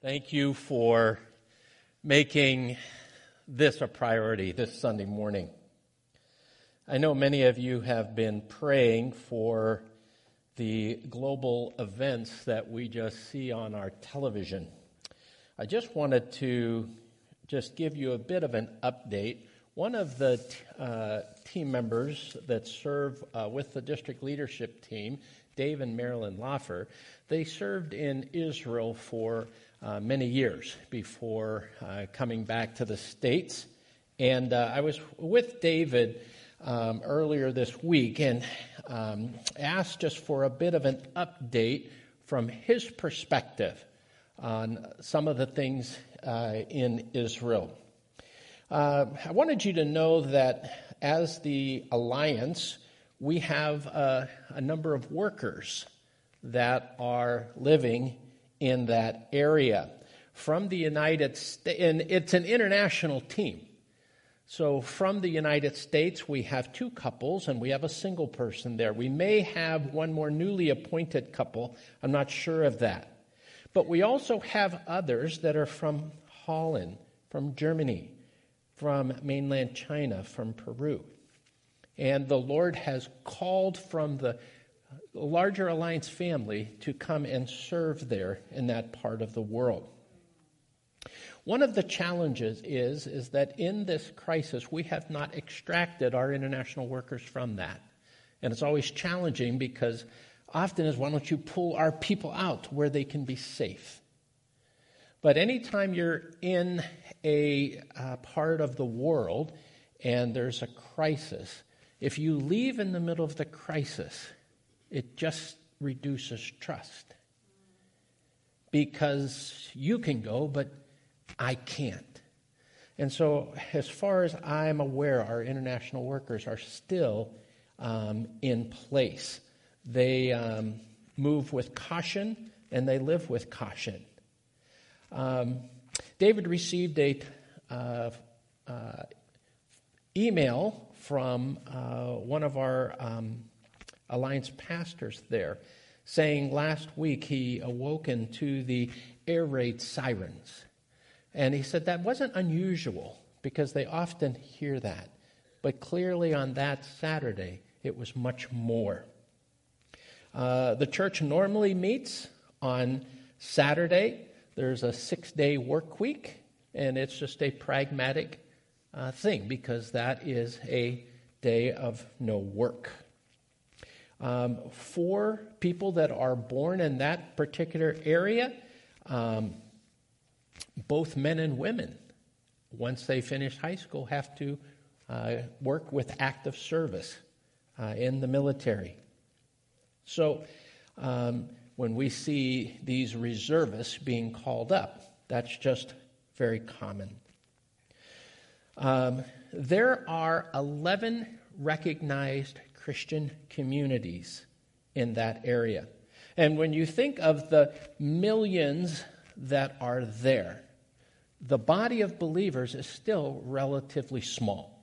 Thank you for making this a priority this Sunday morning. I know many of you have been praying for the global events that we just see on our television. I just wanted to just give you a bit of an update. One of the uh, team members that serve uh, with the district leadership team, Dave and Marilyn Loffer, they served in Israel for uh, many years before uh, coming back to the States. And uh, I was with David um, earlier this week and um, asked just for a bit of an update from his perspective on some of the things uh, in Israel. Uh, I wanted you to know that as the Alliance, we have a number of workers that are living in that area from the United States, and it's an international team. So, from the United States, we have two couples and we have a single person there. We may have one more newly appointed couple. I'm not sure of that. But we also have others that are from Holland, from Germany, from mainland China, from Peru. And the Lord has called from the larger alliance family to come and serve there in that part of the world. One of the challenges is, is that in this crisis, we have not extracted our international workers from that. And it's always challenging because often is why don't you pull our people out where they can be safe? But anytime you're in a uh, part of the world and there's a crisis, if you leave in the middle of the crisis, it just reduces trust. Because you can go, but I can't. And so, as far as I'm aware, our international workers are still um, in place. They um, move with caution and they live with caution. Um, David received a uh, uh, email from uh, one of our um, Alliance pastors there, saying last week he awoken to the air raid sirens. And he said that wasn't unusual because they often hear that. But clearly on that Saturday, it was much more. Uh, the church normally meets on Saturday. There's a six day work week, and it's just a pragmatic uh, thing because that is a day of no work. Um, for people that are born in that particular area, um, both men and women, once they finish high school, have to uh, work with active service uh, in the military. So um, when we see these reservists being called up, that's just very common. Um, there are 11 recognized Christian communities in that area. And when you think of the millions that are there, the body of believers is still relatively small.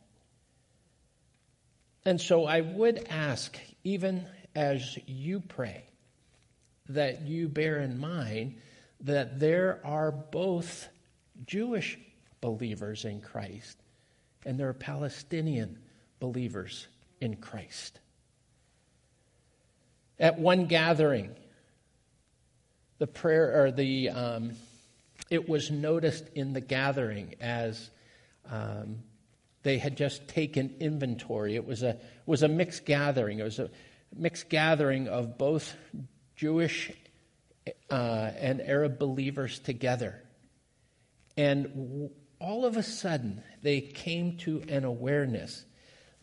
And so I would ask, even as you pray, that you bear in mind that there are both Jewish believers in Christ and there are Palestinian believers in Christ. At one gathering, the prayer or the um, it was noticed in the gathering as um, they had just taken inventory. It was a was a mixed gathering. It was a mixed gathering of both Jewish uh, and Arab believers together, and all of a sudden they came to an awareness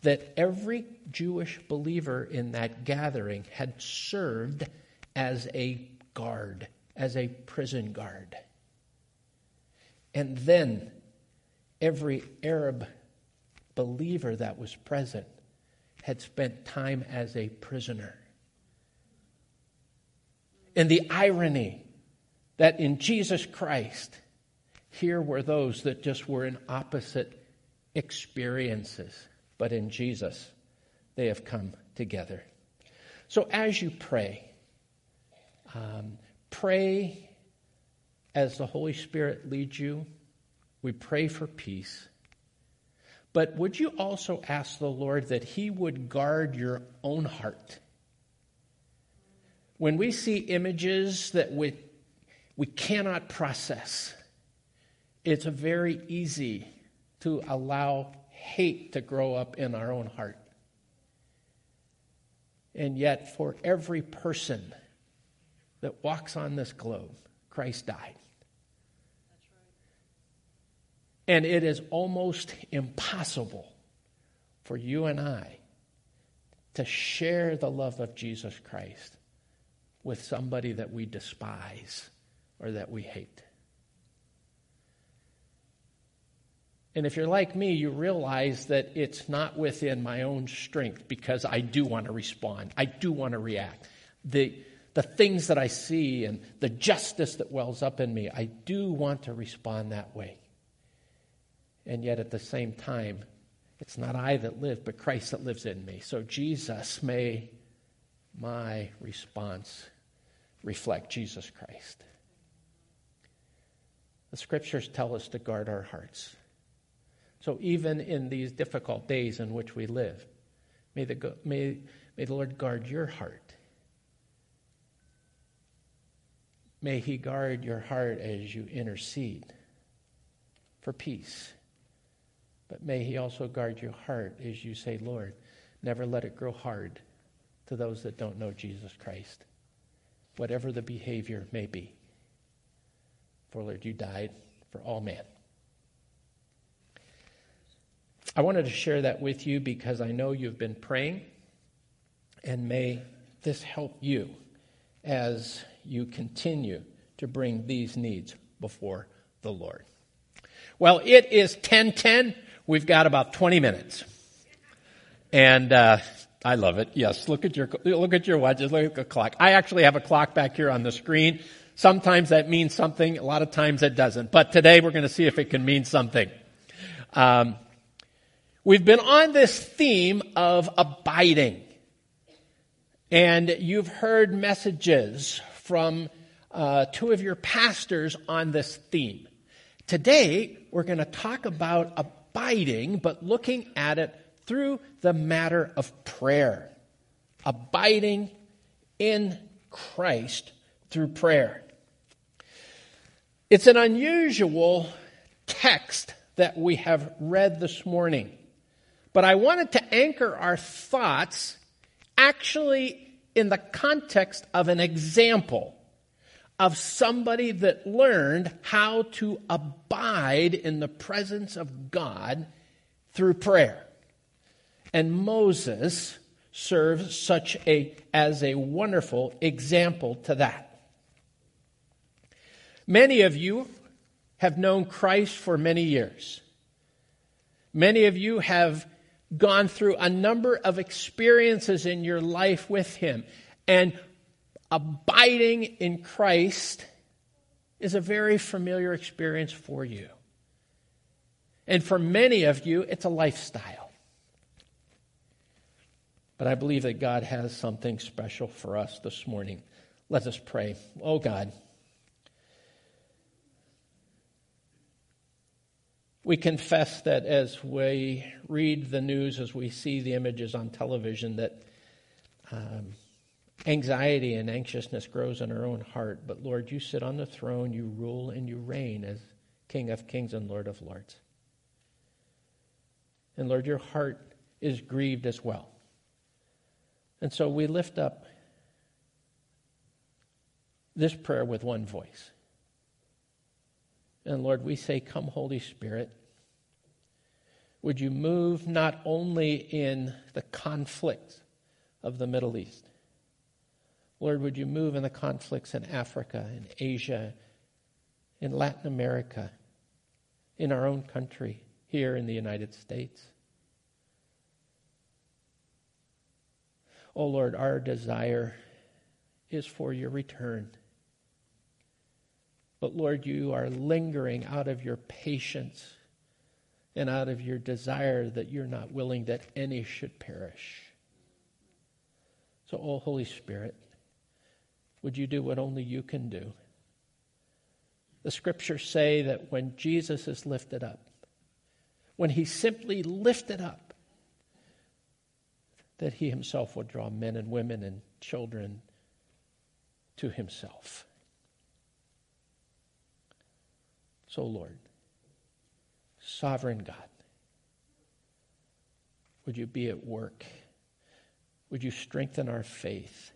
that every Jewish believer in that gathering had served as a guard, as a prison guard. And then every Arab believer that was present had spent time as a prisoner. And the irony that in Jesus Christ, here were those that just were in opposite experiences but in Jesus, they have come together. So as you pray, um, pray as the Holy Spirit leads you. We pray for peace. But would you also ask the Lord that He would guard your own heart? When we see images that we, we cannot process, it's very easy to allow hate to grow up in our own heart. And yet, for every person that walks on this globe, Christ died. And it is almost impossible for you and I to share the love of Jesus Christ with somebody that we despise or that we hate. And if you're like me, you realize that it's not within my own strength because I do want to respond. I do want to react. The, the things that I see and the justice that wells up in me, I do want to respond that way. And yet at the same time, it's not I that live, but Christ that lives in me. So, Jesus, may my response reflect Jesus Christ. The scriptures tell us to guard our hearts. So even in these difficult days in which we live, may the, may, may the Lord guard your heart. May He guard your heart as you intercede for peace. But may He also guard your heart as you say, Lord, never let it grow hard to those that don't know Jesus Christ, whatever the behavior may be. For, Lord, you died for all men. I wanted to share that with you because I know you've been praying, and may this help you as you continue to bring these needs before the Lord. Well, it is 1010. We've got about 20 minutes. And uh, I love it. Yes, look at your look at your watches. Look at the clock. I actually have a clock back here on the screen. Sometimes that means something. A lot of times it doesn't. But today we're going to see if it can mean something. Um, We've been on this theme of abiding. And you've heard messages from uh, two of your pastors on this theme. Today, we're going to talk about abiding, but looking at it through the matter of prayer. Abiding in Christ through prayer. It's an unusual text that we have read this morning. But I wanted to anchor our thoughts actually in the context of an example of somebody that learned how to abide in the presence of God through prayer. And Moses serves such a as a wonderful example to that. Many of you have known Christ for many years. Many of you have gone through a number of experiences in your life with Him. And abiding in Christ is a very familiar experience for you. And for many of you, it's a lifestyle. But I believe that God has something special for us this morning. Let us pray. Oh God. We confess that as we read the news, as we see the images on television, that um, anxiety and anxiousness grows in our own heart. But Lord, you sit on the throne, you rule, and you reign as King of kings and Lord of lords. And Lord, your heart is grieved as well. And so we lift up this prayer with one voice. And Lord, we say, Come, Holy Spirit. Would you move not only in the conflicts of the Middle East? Lord, would you move in the conflicts in Africa, in Asia, in Latin America, in our own country, here in the United States? Oh Lord, our desire is for your return. But Lord, you are lingering out of your patience and out of your desire that you're not willing that any should perish. So, oh Holy Spirit, would you do what only you can do? The scriptures say that when Jesus is lifted up, when he's simply lifted up, that he himself will draw men and women and children to himself. So, Lord, sovereign God, would you be at work? Would you strengthen our faith?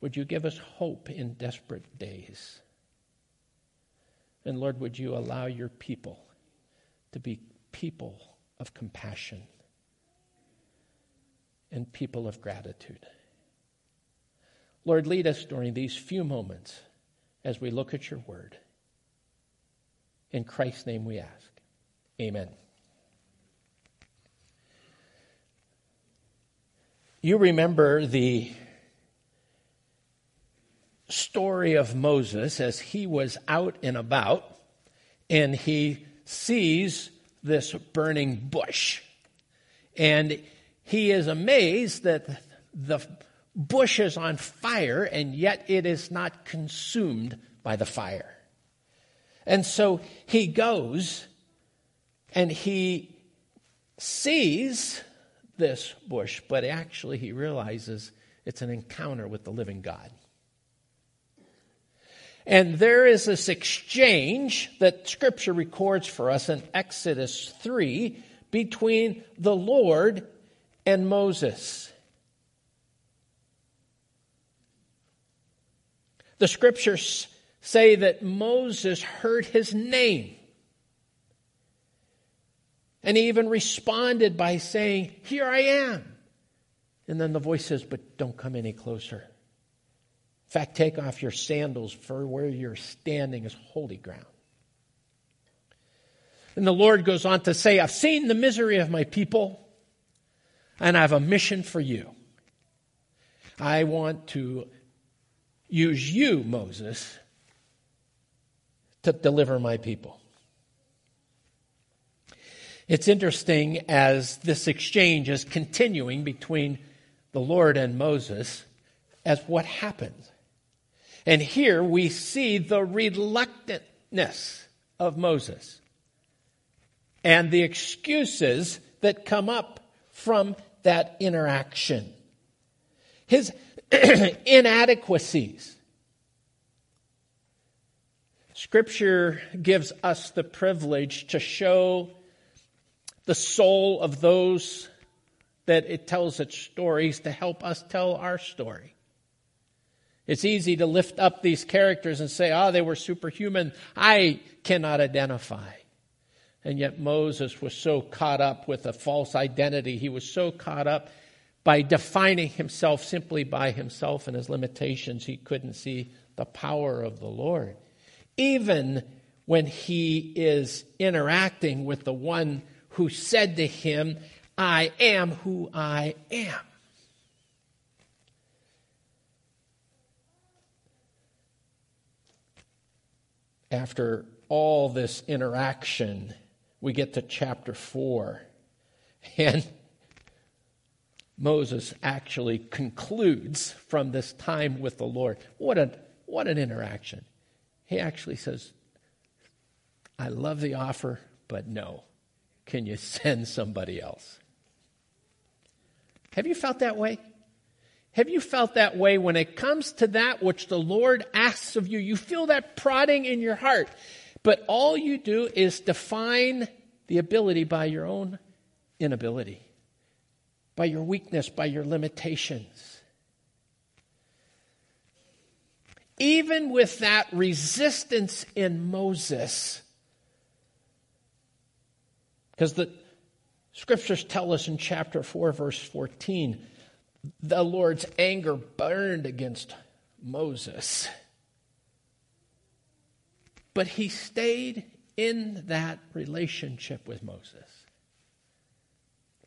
Would you give us hope in desperate days? And Lord, would you allow your people to be people of compassion and people of gratitude? Lord, lead us during these few moments as we look at your word. In Christ's name we ask. Amen. You remember the story of Moses as he was out and about and he sees this burning bush. And he is amazed that the bush is on fire and yet it is not consumed by the fire. And so he goes and he sees this bush, but actually he realizes it's an encounter with the living God. And there is this exchange that Scripture records for us in Exodus 3 between the Lord and Moses. The Scriptures say that Moses heard his name. And he even responded by saying, Here I am. And then the voice says, But don't come any closer. In fact, take off your sandals, for where you're standing is holy ground. And the Lord goes on to say, I've seen the misery of my people, and I have a mission for you. I want to use you, Moses, to deliver my people. It's interesting as this exchange is continuing between the Lord and Moses as what happens. And here we see the reluctantness of Moses and the excuses that come up from that interaction. His inadequacies. Scripture gives us the privilege to show the soul of those that it tells its stories to help us tell our story. It's easy to lift up these characters and say, oh, they were superhuman. I cannot identify. And yet Moses was so caught up with a false identity. He was so caught up by defining himself simply by himself and his limitations, he couldn't see the power of the Lord. Even when he is interacting with the one who said to him, I am who I am. after all this interaction, we get to chapter 4. And Moses actually concludes from this time with the Lord. What, a, what an interaction. He actually says, I love the offer, but no. Can you send somebody else? Have you felt that way? Have you felt that way when it comes to that which the Lord asks of you? You feel that prodding in your heart, but all you do is define the ability by your own inability, by your weakness, by your limitations. Even with that resistance in Moses, because the scriptures tell us in chapter 4, verse 14, the Lord's anger burned against Moses. But he stayed in that relationship with Moses.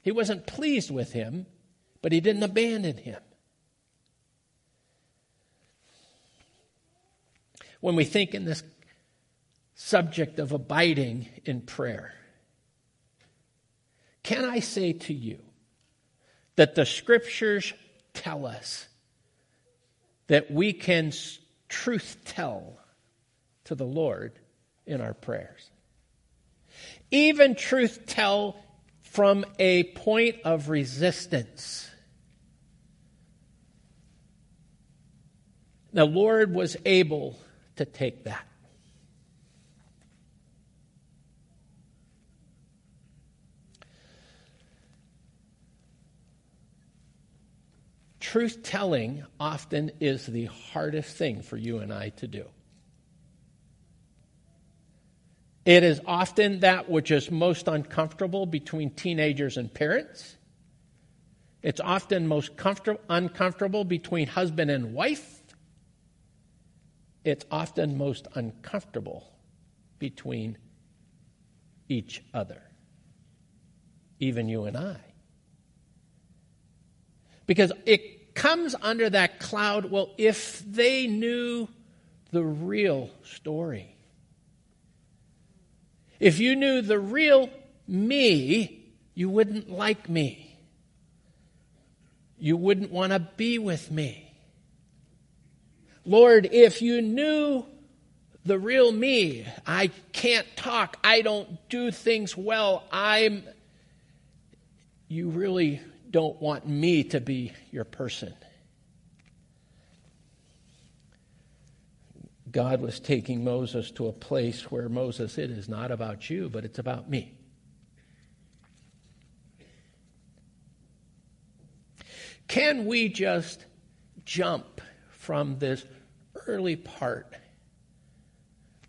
He wasn't pleased with him, but he didn't abandon him. When we think in this subject of abiding in prayer, can I say to you that the scriptures tell us that we can truth tell to the Lord in our prayers. Even truth tell from a point of resistance. The Lord was able to take that. Truth telling often is the hardest thing for you and I to do. It is often that which is most uncomfortable between teenagers and parents. It's often most uncomfortable between husband and wife. It's often most uncomfortable between each other, even you and I. Because it comes under that cloud well, if they knew the real story if you knew the real me, you wouldn't like me. You wouldn't want to be with me. Lord, if you knew the real me, I can't talk, I don't do things well, I'm. You really don't want me to be your person. God was taking Moses to a place where Moses, it is not about you, but it's about me. Can we just jump from this early part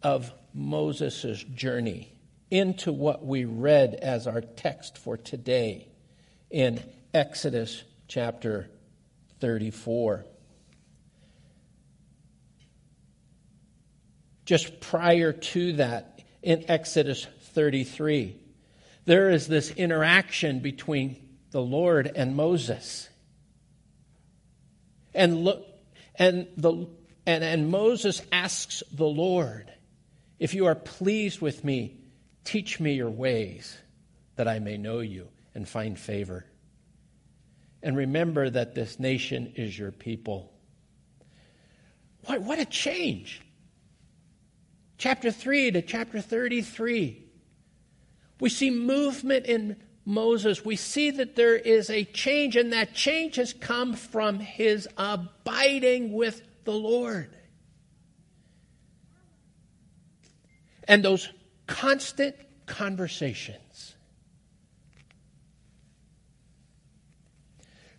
of Moses' journey into what we read as our text for today in Exodus chapter 34? just prior to that in Exodus 33. There is this interaction between the Lord and Moses. And look and the and, and Moses asks the Lord, if you are pleased with me, teach me your ways that I may know you and find favor. And remember that this nation is your people. What, what a change chapter 3 to chapter 33. We see movement in Moses. We see that there is a change, and that change has come from his abiding with the Lord. And those constant conversations.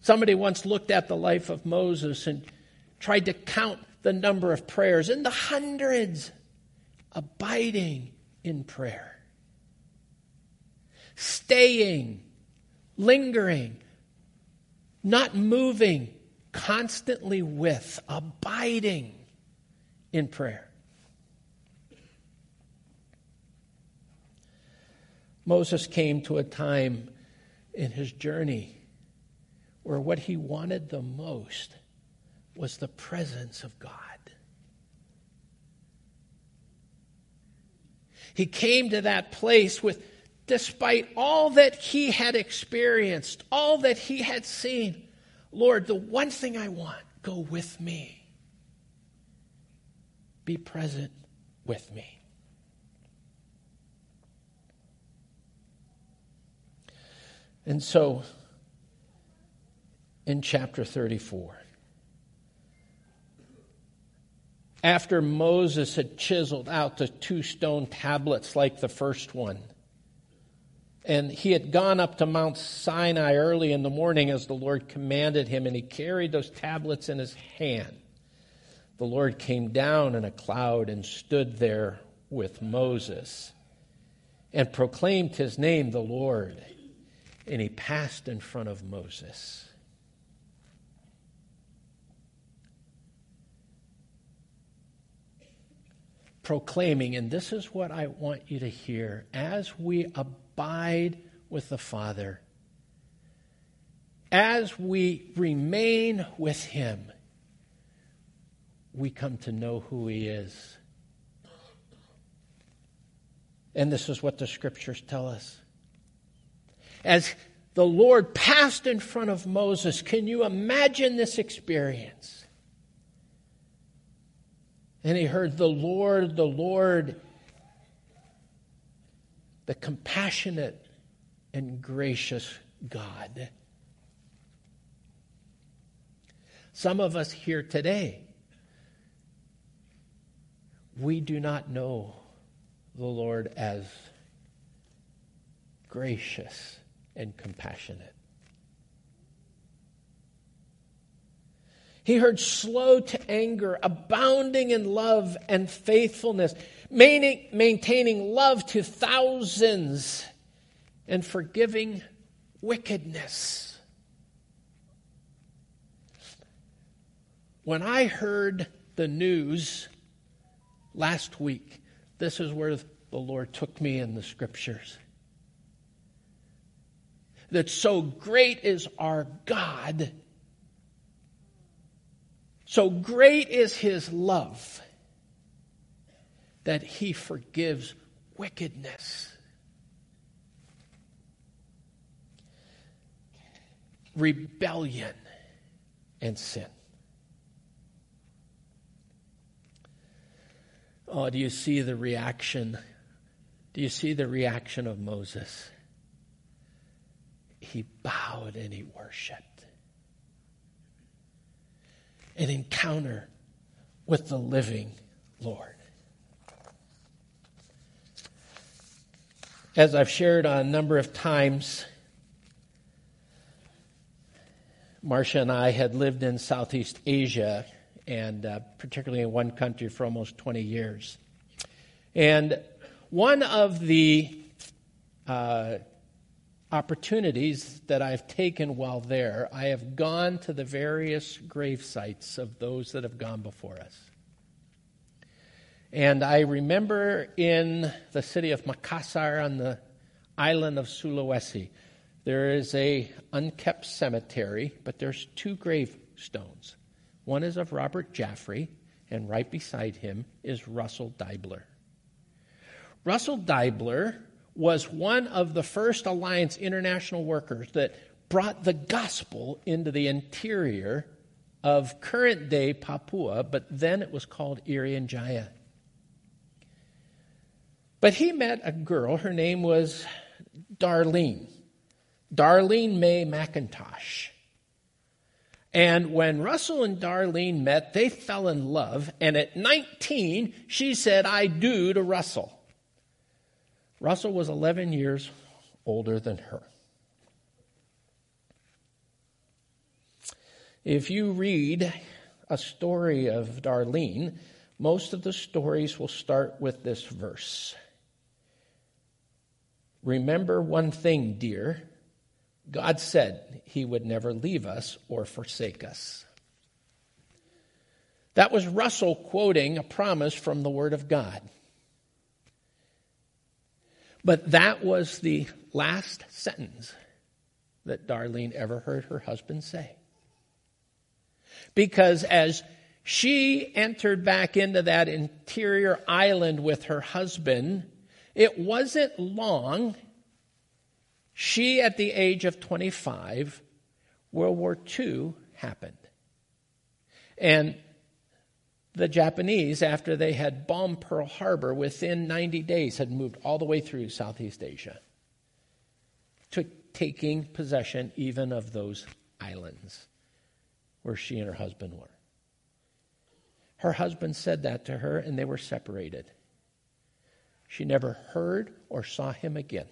Somebody once looked at the life of Moses and tried to count the number of prayers in the hundreds abiding in prayer, staying, lingering, not moving, constantly with, abiding in prayer. Moses came to a time in his journey where what he wanted the most was the presence of God. He came to that place with, despite all that he had experienced, all that he had seen, Lord, the one thing I want, go with me. Be present with me. And so, in chapter 34, after Moses had chiseled out the two stone tablets like the first one. And he had gone up to Mount Sinai early in the morning as the Lord commanded him, and he carried those tablets in his hand. The Lord came down in a cloud and stood there with Moses and proclaimed his name, the Lord. And he passed in front of Moses. proclaiming, and this is what I want you to hear as we abide with the Father, as we remain with Him, we come to know who He is. And this is what the scriptures tell us. As the Lord passed in front of Moses, can you imagine this experience? And he heard, The Lord, the Lord the compassionate and gracious God. Some of us here today, we do not know the Lord as gracious and compassionate. He heard slow to anger, abounding in love and faithfulness, maintaining love to thousands, and forgiving wickedness. When I heard the news last week, this is where the Lord took me in the scriptures. That so great is our God so great is his love that he forgives wickedness. Rebellion and sin. Oh, do you see the reaction? Do you see the reaction of Moses? He bowed and he worshiped an encounter with the living Lord. As I've shared on a number of times, Marcia and I had lived in Southeast Asia, and uh, particularly in one country for almost 20 years. And one of the uh, opportunities that I've taken while there, I have gone to the various grave sites of those that have gone before us. And I remember in the city of Makassar on the island of Sulawesi, there is a unkept cemetery, but there's two gravestones. One is of Robert Jaffray, and right beside him is Russell Deibler. Russell Deibler was one of the first Alliance international workers that brought the gospel into the interior of current day Papua, but then it was called Irian Jaya. But he met a girl, her name was Darlene, Darlene May McIntosh. And when Russell and Darlene met, they fell in love. And at 19, she said, I do to Russell. Russell was 11 years older than her. If you read a story of Darlene, most of the stories will start with this verse. Remember one thing, dear. God said he would never leave us or forsake us. That was Russell quoting a promise from the Word of God. But that was the last sentence that Darlene ever heard her husband say. Because as she entered back into that interior island with her husband, it wasn't long. She, at the age of 25, World War II happened. And the Japanese, after they had bombed Pearl Harbor, within 90 days had moved all the way through Southeast Asia, to taking possession even of those islands where she and her husband were. Her husband said that to her, and they were separated. She never heard or saw him again.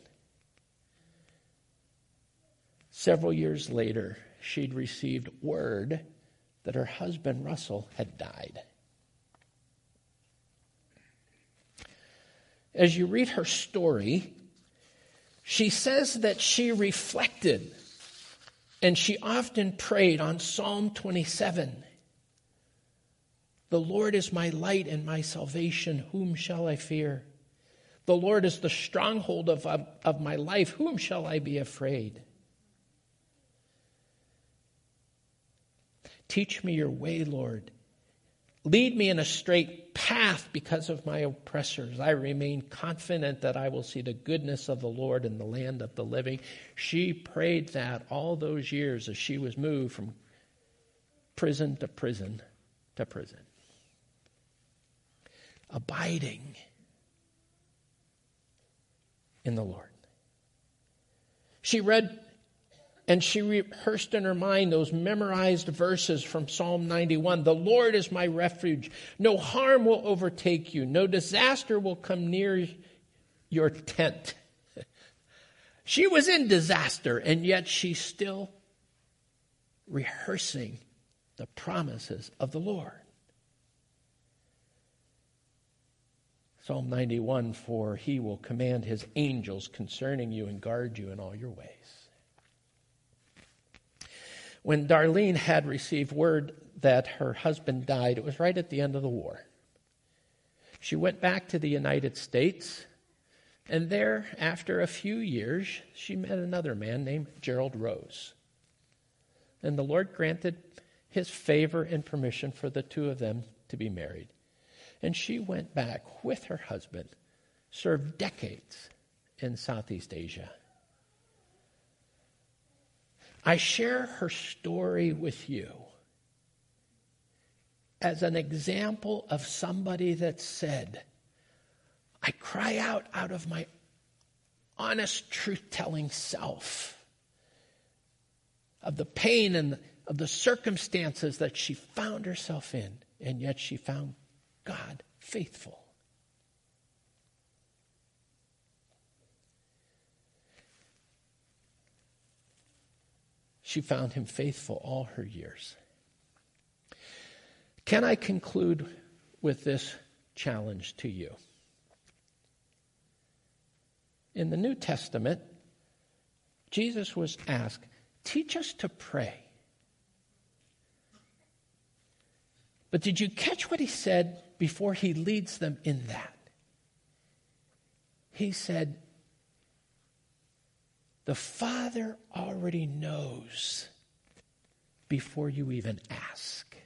Several years later, she'd received word that her husband, Russell, had died. as you read her story, she says that she reflected and she often prayed on Psalm 27. The Lord is my light and my salvation. Whom shall I fear? The Lord is the stronghold of, of, of my life. Whom shall I be afraid? Teach me your way, Lord. Lead me in a straight path because of my oppressors. I remain confident that I will see the goodness of the Lord in the land of the living. She prayed that all those years as she was moved from prison to prison to prison. Abiding. In the Lord. She read and she rehearsed in her mind those memorized verses from Psalm 91 The Lord is my refuge. No harm will overtake you, no disaster will come near your tent. She was in disaster, and yet she's still rehearsing the promises of the Lord. Psalm 91 For he will command his angels concerning you and guard you in all your ways. When Darlene had received word that her husband died, it was right at the end of the war. She went back to the United States, and there, after a few years, she met another man named Gerald Rose. And the Lord granted his favor and permission for the two of them to be married. And she went back with her husband, served decades in Southeast Asia. I share her story with you as an example of somebody that said, I cry out out of my honest, truth telling self of the pain and of the circumstances that she found herself in, and yet she found God faithful. She found him faithful all her years. Can I conclude with this challenge to you? In the New Testament, Jesus was asked, Teach us to pray. But did you catch what he said before he leads them in that? He said, The Father already knows before you even ask.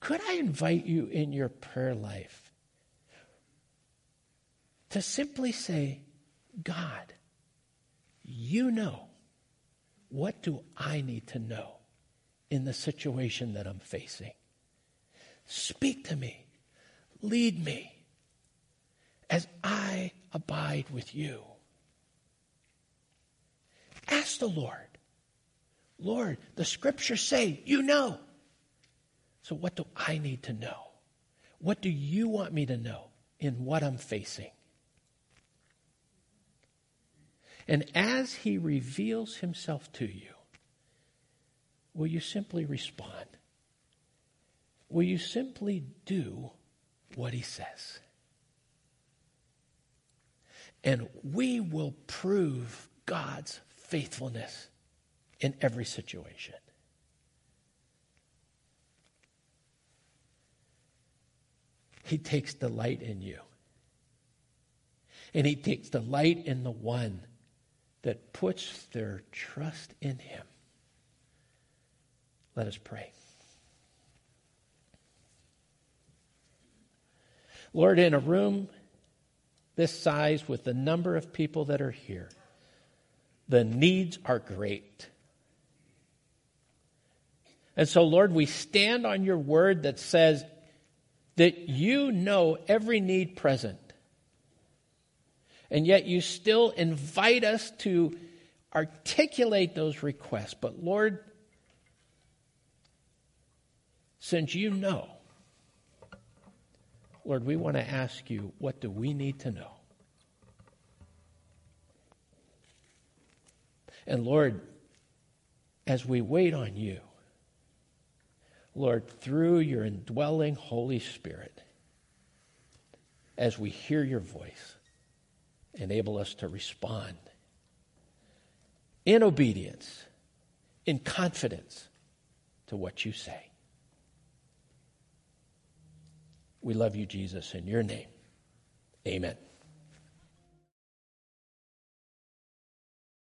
Could I invite you in your prayer life to simply say, God, you know. What do I need to know in the situation that I'm facing? Speak to me. Lead me as I abide with you. Ask the Lord. Lord, the scriptures say, you know. So, what do I need to know? What do you want me to know in what I'm facing? And as he reveals himself to you, will you simply respond? Will you simply do what he says? And we will prove God's faithfulness in every situation. He takes delight in you. And he takes delight in the one that puts their trust in Him. Let us pray. Lord, in a room this size with the number of people that are here, the needs are great. And so, Lord, we stand on your word that says that you know every need present and yet you still invite us to articulate those requests. But Lord, since you know, Lord, we want to ask you, what do we need to know? And Lord, as we wait on you, Lord, through your indwelling Holy Spirit, as we hear your voice, enable us to respond in obedience, in confidence to what you say. We love you, Jesus, in your name. Amen.